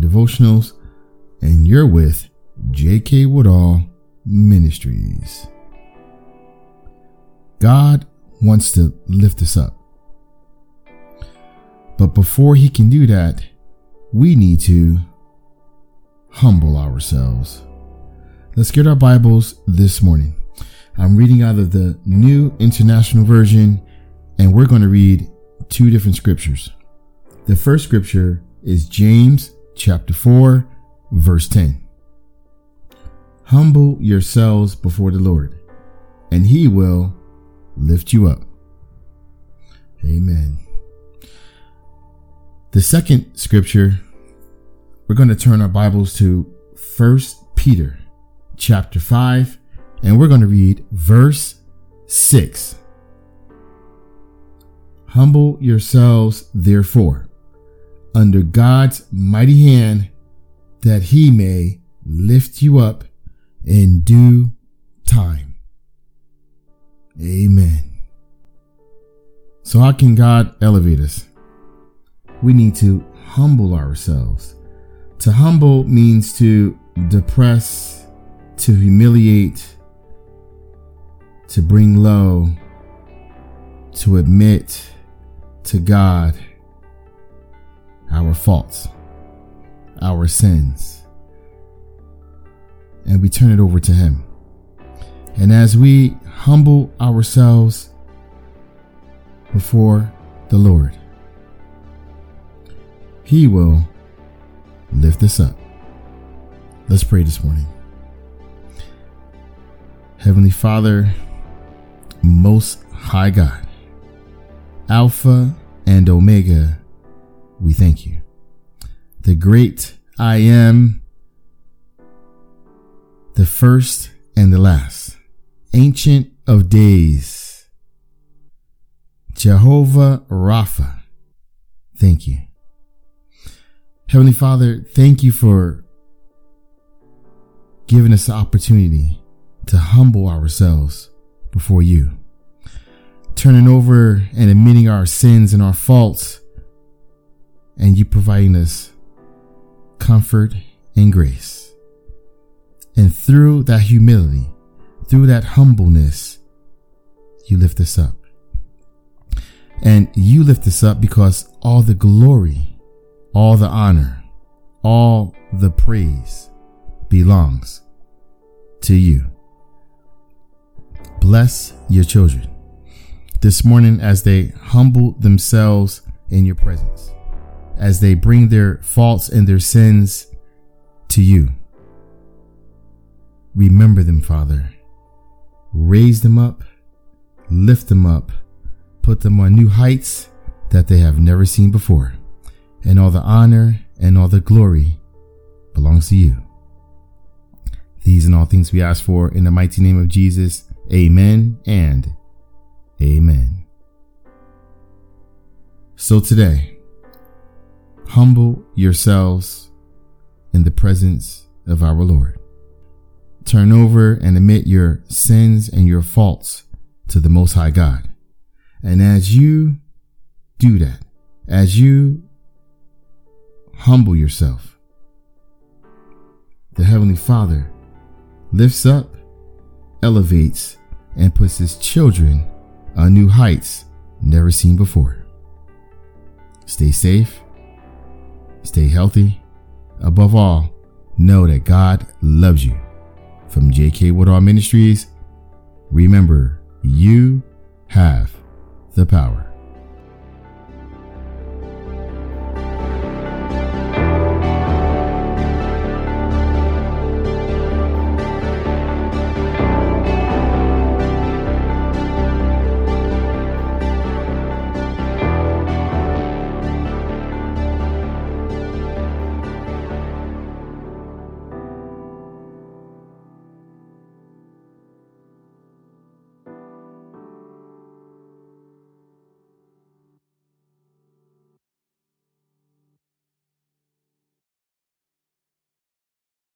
Devotionals, and you're with J.K. Woodall Ministries. God wants to lift us up. But before he can do that, we need to humble ourselves. Let's get our Bibles this morning. I'm reading out of the New International Version, and we're going to read two different scriptures. The first scripture is James chapter 4, verse 10. Humble yourselves before the Lord, and he will lift you up. Amen. The second scripture, we're going to turn our Bibles to First Peter chapter 5, and we're going to read verse 6. Humble yourselves, therefore, under God's mighty hand, that he may lift you up in due time. Amen. So, how can God elevate us? We need to humble ourselves. To humble means to depress, to humiliate, to bring low, to admit to God our faults, our sins, and we turn it over to Him. And as we humble ourselves before the Lord, He will lift us up. Let's pray this morning. Heavenly Father, Most High God, Alpha and Omega, we thank you. The great I am, the first and the last, Ancient of Days, Jehovah Rapha, thank you. Heavenly Father, thank you for giving us the opportunity to humble ourselves before you turning over and admitting our sins and our faults, and you providing us comfort and grace. And through that humility, through that humbleness, you lift us up. And you lift us up because all the glory, all the honor, all the praise belongs to you. Bless your children this morning as they humble themselves in your presence, as they bring their faults and their sins to you. Remember them, Father. Raise them up, lift them up, put them on new heights that they have never seen before. And all the honor and all the glory belongs to you. These and all things we ask for in the mighty name of Jesus. Amen and Amen. So today, humble yourselves in the presence of our Lord. Turn over and admit your sins and your faults to the Most High God. And as you do that, as you humble yourself, the Heavenly Father lifts up, elevates, and puts His children on new heights never seen before. Stay safe, stay healthy. Above all, know that God loves you. From J.K. Woodall Ministries, remember you have the power.